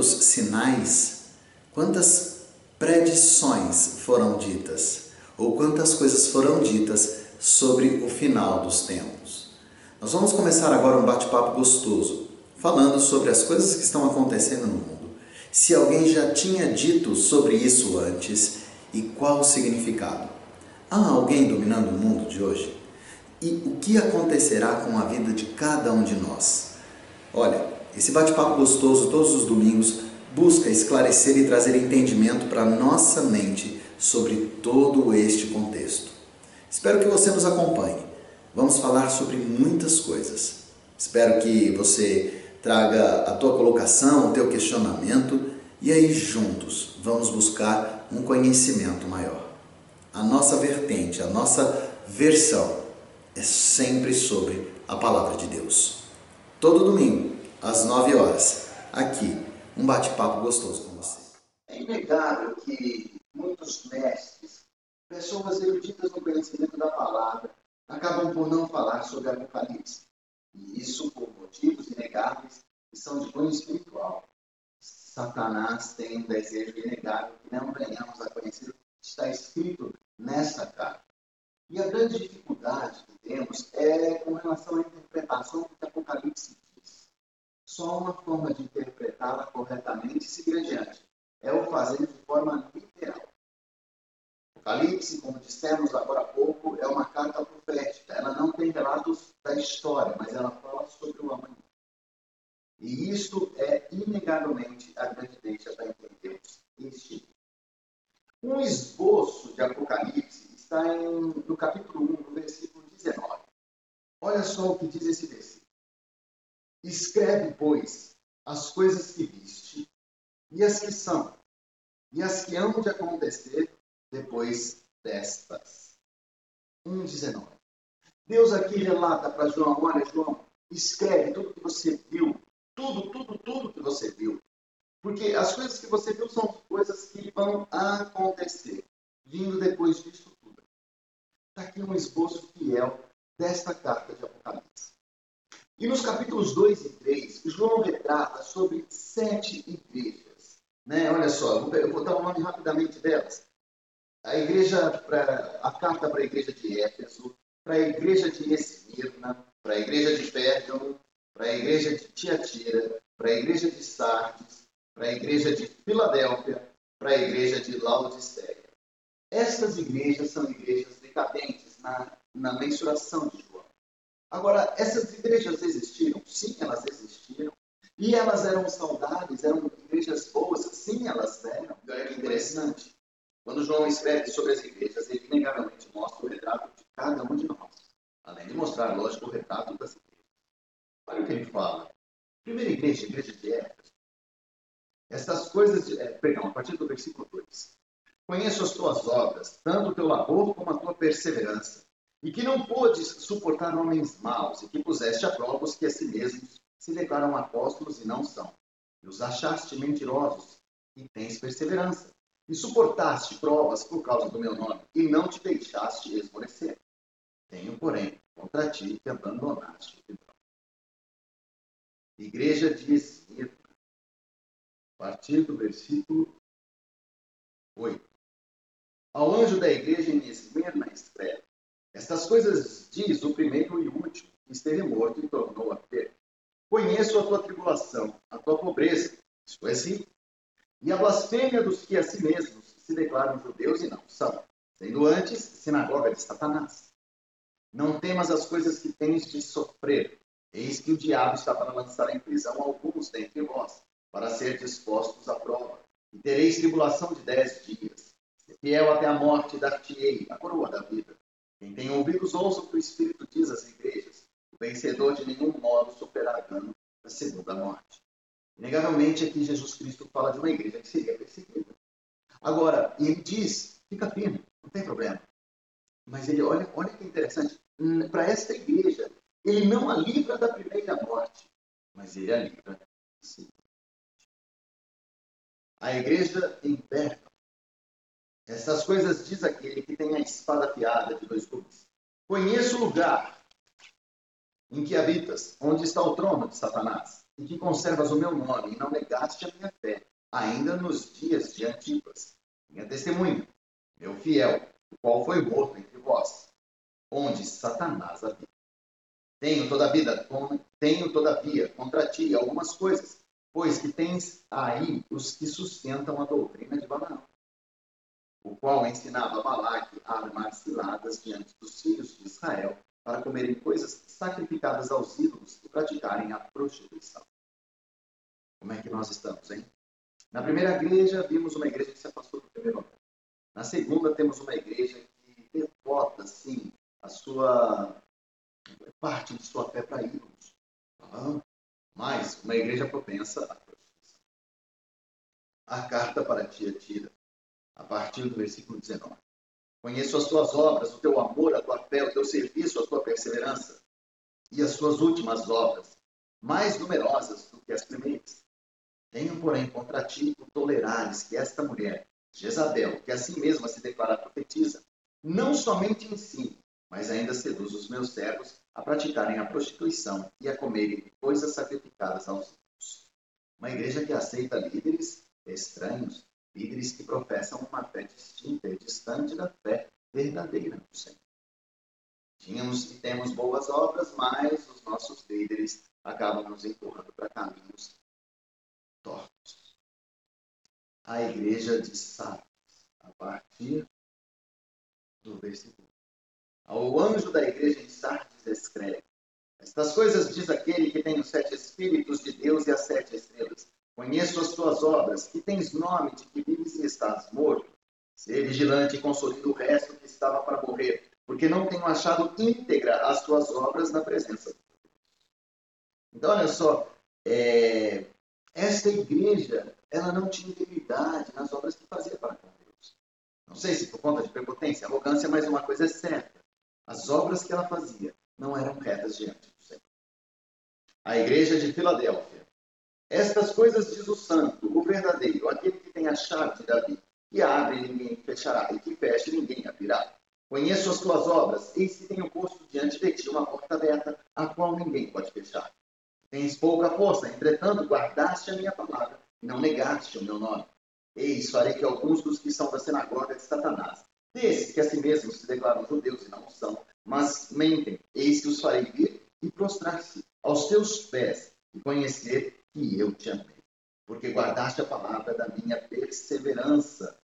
Quantos sinais, quantas predições foram ditas, ou quantas coisas foram ditas sobre o final dos tempos. Nós vamos começar agora um bate-papo gostoso, falando sobre as coisas que estão acontecendo no mundo. Se alguém já tinha dito sobre isso antes e qual o significado. Há alguém dominando o mundo de hoje? E o que acontecerá com a vida de cada um de nós? Olha, esse bate-papo gostoso todos os domingos busca esclarecer e trazer entendimento para nossa mente sobre todo este contexto. Espero que você nos acompanhe. Vamos falar sobre muitas coisas. Espero que você traga a tua colocação, o teu questionamento e aí juntos vamos buscar um conhecimento maior. A nossa vertente, a nossa versão é sempre sobre a palavra de Deus. Todo domingo, às 9 horas, aqui um bate-papo gostoso com você. É inegável que muitos mestres, pessoas eruditas no conhecimento da palavra, acabam por não falar sobre Apocalipse. E isso por motivos inegáveis que são de cunho espiritual. Satanás tem um desejo inegável que não venhamos a conhecer o que está escrito nesta carta. E a grande dificuldade que temos é com relação à só uma forma de interpretá-la corretamente e adiante. É o fazer de forma literal. Apocalipse, como dissemos agora há pouco, é uma carta profética. Ela não tem relatos da história, mas ela fala sobre o amanhã. E isto é, inegavelmente, a grande deixa para entendermos este Um esboço de Apocalipse está em, no capítulo 1, no versículo 19. Olha só o que diz esse versículo. Escreve, pois, as coisas que viste, e as que são, e as que hão de acontecer depois destas. 1,19. Deus aqui relata para João: olha, João, escreve tudo que você viu, tudo, tudo, tudo que você viu. Porque as coisas que você viu são coisas que vão acontecer, vindo depois disso tudo. Está aqui um esboço fiel desta carta de Apocalipse. E nos capítulos 2 e 3, João retrata sobre sete igrejas. Né? Olha só, eu vou dar o um nome rapidamente delas. A igreja, pra, a carta para a igreja de Éfeso, para a igreja de Esmirna, para a igreja de Pérgamo, para a igreja de Tiatira, para a igreja de Sardes, para a igreja de Filadélfia, para a igreja de Laodiceia. Estas igrejas são igrejas decadentes na, na mensuração de Agora, essas igrejas existiram? Sim, elas existiram. E elas eram saudáveis, eram igrejas boas? Sim, elas eram. Olha que interessante. Quando João escreve sobre as igrejas, ele inegavelmente mostra o retrato de cada um de nós. Além de mostrar, lógico, o retrato das igrejas. Olha o que ele fala. Primeira igreja, igreja de Éfeso. Essas coisas, de, é, perdão, a partir do versículo 2. Conheço as tuas obras, tanto o teu labor como a tua perseverança e que não pôdes suportar homens maus, e que puseste a prova os que a si mesmos se declaram apóstolos e não são. E os achaste mentirosos, e tens perseverança. E suportaste provas por causa do meu nome, e não te deixaste esmorecer. Tenho, porém, contra ti que abandonaste o Igreja de Esmirna, a partir do versículo 8. Ao anjo da igreja em Esmirna escreve, estas coisas diz o primeiro e último, que esteve morto e tornou a ter. Conheço a tua tribulação, a tua pobreza, isto é sim, e a blasfêmia dos que a si mesmos se declaram judeus e não são, sendo antes sinagoga de Satanás. Não temas as coisas que tens de sofrer. Eis que o diabo está para lançar em prisão alguns dentre vós, para ser dispostos à prova. E tereis tribulação de dez dias. Se fiel até a morte, dar-te-ei a coroa da vida. Quem tem ouvidos, ouça o que o Espírito diz às igrejas. O vencedor de nenhum modo superará dano da segunda morte. Inegavelmente, aqui Jesus Cristo fala de uma igreja que seria perseguida. Agora, ele diz, fica firme, não tem problema. Mas ele, olha, olha que interessante, hum, para esta igreja, ele não a livra da primeira morte, mas ele a livra da segunda. A igreja em essas coisas diz aquele que tem a espada afiada de dois gumes. Conheço o lugar em que habitas, onde está o trono de Satanás, e que conservas o meu nome, e não negaste a minha fé, ainda nos dias de Antipas, minha testemunha, meu fiel, o qual foi morto entre vós, onde Satanás habita. Tenho toda vida, tenho todavia contra ti algumas coisas, pois que tens aí os que sustentam a doutrina de Balaão, o qual ensinava Balaque a armar ciladas diante dos filhos de Israel para comerem coisas sacrificadas aos ídolos e praticarem a prostituição. Como é que nós estamos, hein? Na primeira igreja, vimos uma igreja que se afastou do primeiro amor. Na segunda, temos uma igreja que devota, sim, a sua parte de sua fé para ídolos. Mas uma igreja propensa à prostituição. A carta para tia Tira, a partir do versículo 19. Conheço as tuas obras, o teu amor, a tua fé, o teu serviço, a tua perseverança e as tuas últimas obras, mais numerosas do que as primeiras. Tenho, porém, contra ti o tolerares que esta mulher, Jezabel, que assim mesma se declara profetiza, não somente ensine, mas ainda seduz os meus servos a praticarem a prostituição e a comerem coisas sacrificadas aos ídolos. Uma igreja que aceita líderes estranhos líderes que professam uma fé distinta e distante da fé verdadeira no Senhor. Tínhamos e temos boas obras, mas os nossos líderes acabam nos empurrando para caminhos tortos. A igreja de Sardes, a partir do versículo. Ao anjo da igreja em Sardes escreve: Estas coisas diz aquele que tem os sete Espíritos de Deus e as sete estrelas. Conheço as tuas obras, que tens nome de que vives e estás morto. Ser vigilante e consolida o resto que estava para morrer, porque não tenho achado íntegra as tuas obras na presença de Deus. Então, olha só, é, esta igreja, ela não tinha integridade nas obras que fazia para com Deus. Não sei se por conta de prepotência, arrogância, mas uma coisa é certa. As obras que ela fazia não eram retas diante do Senhor. A igreja de Filadélfia estas coisas diz o santo, o verdadeiro, aquele que tem a chave de Davi, que abre ninguém fechará, e que fecha ninguém abrirá. Conheço as tuas obras, eis que tenho posto diante de ti uma porta aberta, a qual ninguém pode fechar. Tens pouca força, entretanto guardaste a minha palavra, e não negaste o meu nome. Eis, farei que alguns dos que são da sinagoga de Satanás, desses que a si mesmos se declaram judeus e não são, mas mentem, eis que os farei vir e prostrar-se aos teus pés, e conhecer que eu te amei, porque guardaste a palavra da minha perseverança.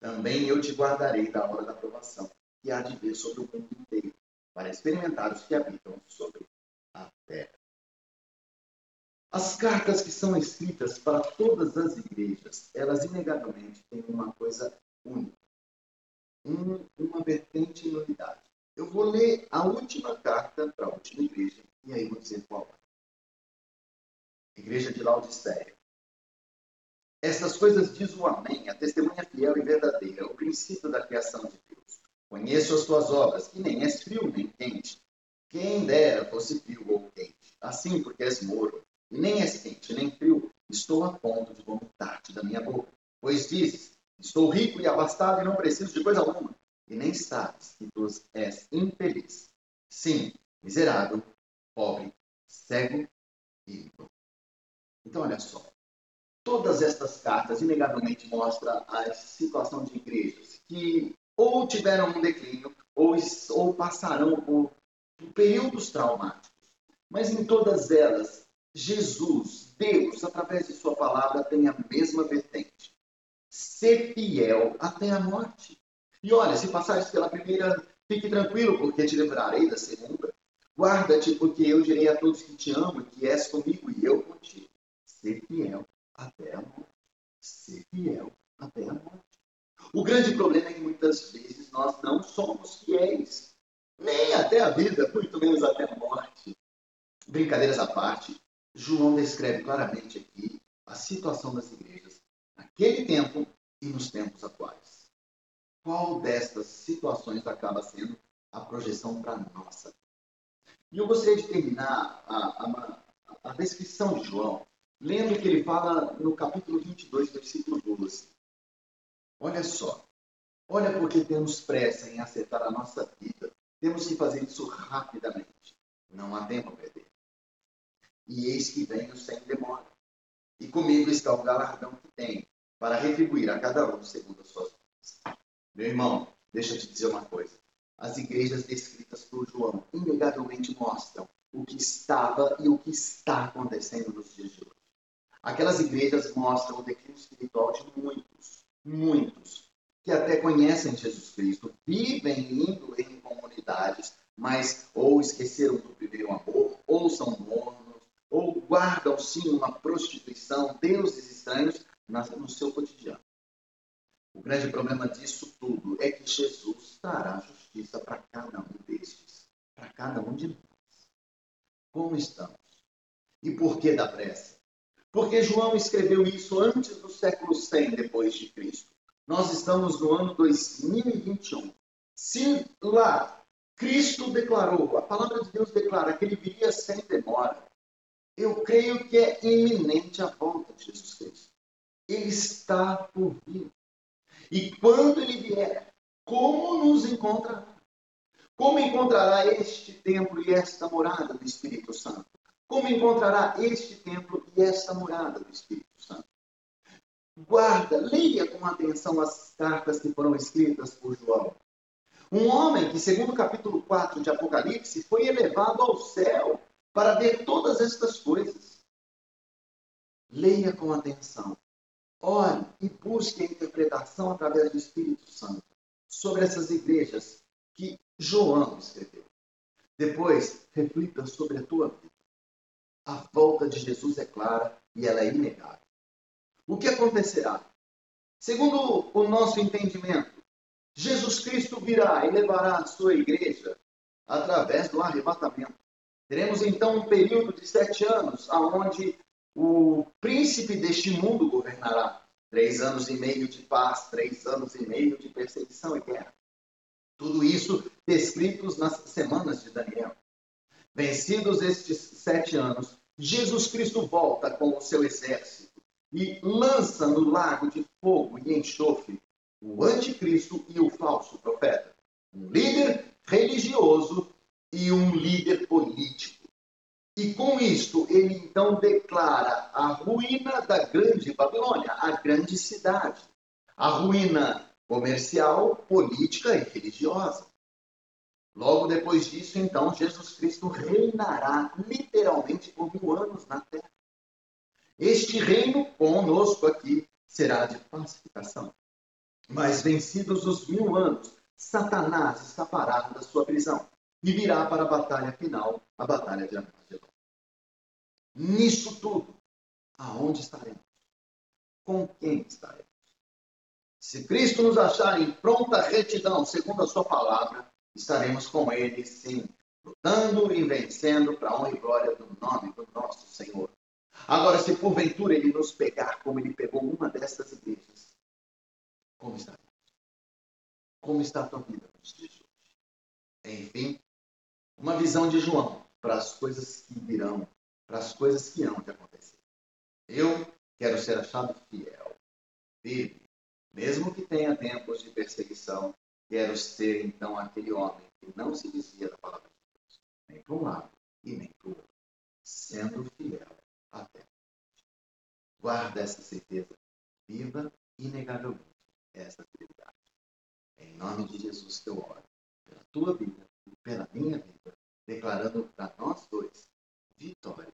Também eu te guardarei da hora da provação, que há de vir sobre o mundo inteiro, para experimentar os que habitam sobre a terra. As cartas que são escritas para todas as igrejas, elas inegavelmente têm uma coisa única, um, uma vertente em unidade. Eu vou ler a última carta para a última igreja e aí vou dizer qual é. Igreja de Laodiceia. Estas coisas diz o Amém, a testemunha fiel e verdadeira, o princípio da criação de Deus. Conheço as tuas obras, que nem és frio nem quente. Quem dera fosse frio ou quente. Assim, porque és morno, e nem és quente nem frio, estou a ponto de vomitar-te da minha boca. Pois dizes, estou rico e abastado e não preciso de coisa alguma. E nem sabes que tu és infeliz. Sim, miserável, pobre, cego e nu. Então, olha só. Todas estas cartas, inegavelmente, mostram a situação de igrejas que ou tiveram um declínio ou, ou passarão por, períodos traumáticos. Mas em todas elas, Jesus, Deus, através de Sua palavra, tem a mesma vertente. Ser fiel até a morte. E olha, se passares pela primeira, fique tranquilo, porque te livrarei da segunda. Guarda-te, porque eu direi a todos que te amo, que és comigo e eu contigo. Ser fiel até a morte. Ser fiel até a morte. O grande problema é que muitas vezes nós não somos fiéis. Nem até a vida, muito menos até a morte. Brincadeiras à parte, João descreve claramente aqui a situação das igrejas naquele tempo e nos tempos atuais. Qual destas situações acaba sendo a projeção para nossa? E eu gostaria de terminar a, a, a descrição de João lendo o que ele fala no capítulo 22, versículo 12. Olha só. Olha porque temos pressa em acertar a nossa vida. Temos que fazer isso rapidamente. Não há tempo a perder. E eis que venho sem demora. E comigo está o galardão que tem, para retribuir a cada um segundo as suas obras. Meu irmão, deixa eu te dizer uma coisa. As igrejas descritas por João inegavelmente mostram o que estava e o que está acontecendo nos dias de hoje. Aquelas igrejas mostram o declínio espiritual de muitos, muitos, que até conhecem Jesus Cristo, vivem indo em comunidades, mas ou esqueceram do primeiro amor, ou são mornos, ou guardam sim uma prostituição, deuses estranhos no seu cotidiano. O grande problema disso tudo é que Jesus trará justiça para cada um destes, para cada um de nós. Como estamos? E por que da pressa? Porque João escreveu isso antes do século 100 depois de Cristo. Nós estamos no ano 2021. Se lá Cristo declarou, a palavra de Deus declara que ele viria sem demora, eu creio que é iminente a volta de Jesus Cristo. Ele está por vir. E quando ele vier, como nos encontrará? Como encontrará este templo e esta morada do Espírito Santo? Como encontrará este esta morada do Espírito Santo? Guarda, leia com atenção as cartas que foram escritas por João. Um homem que, segundo o capítulo 4 de Apocalipse, foi elevado ao céu para ver todas estas coisas. Leia com atenção. Ore e busque a interpretação através do Espírito Santo sobre essas igrejas que João escreveu. Depois, reflita sobre a tua vida. A volta de Jesus é clara e ela é inegável. O que acontecerá? Segundo o nosso entendimento, Jesus Cristo virá e levará a sua igreja através do arrebatamento. Teremos então um período de sete anos, aonde o príncipe deste mundo governará. Três anos e meio de paz, três anos e meio de perseguição e guerra. Tudo isso descritos nas semanas de Daniel. Vencidos estes sete anos, Jesus Cristo volta com o seu exército e lança no lago de fogo e enxofre o anticristo e o falso profeta. Um líder religioso e um líder político. E com isto, ele então declara a ruína da grande Babilônia, a grande cidade. A ruína comercial, política e religiosa. Logo depois disso, então, Jesus Cristo reinará literalmente por mil anos na terra. Este reino conosco aqui será de pacificação. Mas vencidos os mil anos, Satanás escapará da sua prisão e virá para a batalha final, a batalha de Armagedon. Nisso tudo, aonde estaremos? Com quem estaremos? Se Cristo nos achar em pronta retidão, segundo a sua palavra, estaremos com ele, sim, lutando e vencendo para a honra e glória do nome do nosso Senhor. Agora, se porventura ele nos pegar como ele pegou uma destas igrejas, como estaremos? Como está a tua vida? Enfim, uma visão de João para as coisas que virão, para as coisas que hão de acontecer. Eu quero ser achado fiel, firme, mesmo que tenha tempos de perseguição, quero ser então aquele homem que não se dizia da palavra de Deus, nem para um lado e nem para o outro, sendo fiel até. Guarda essa certeza, viva inegavelmente essa fidelidade. Em nome de Jesus que eu oro, pela tua vida e pela minha vida, declarando para nós dois vitória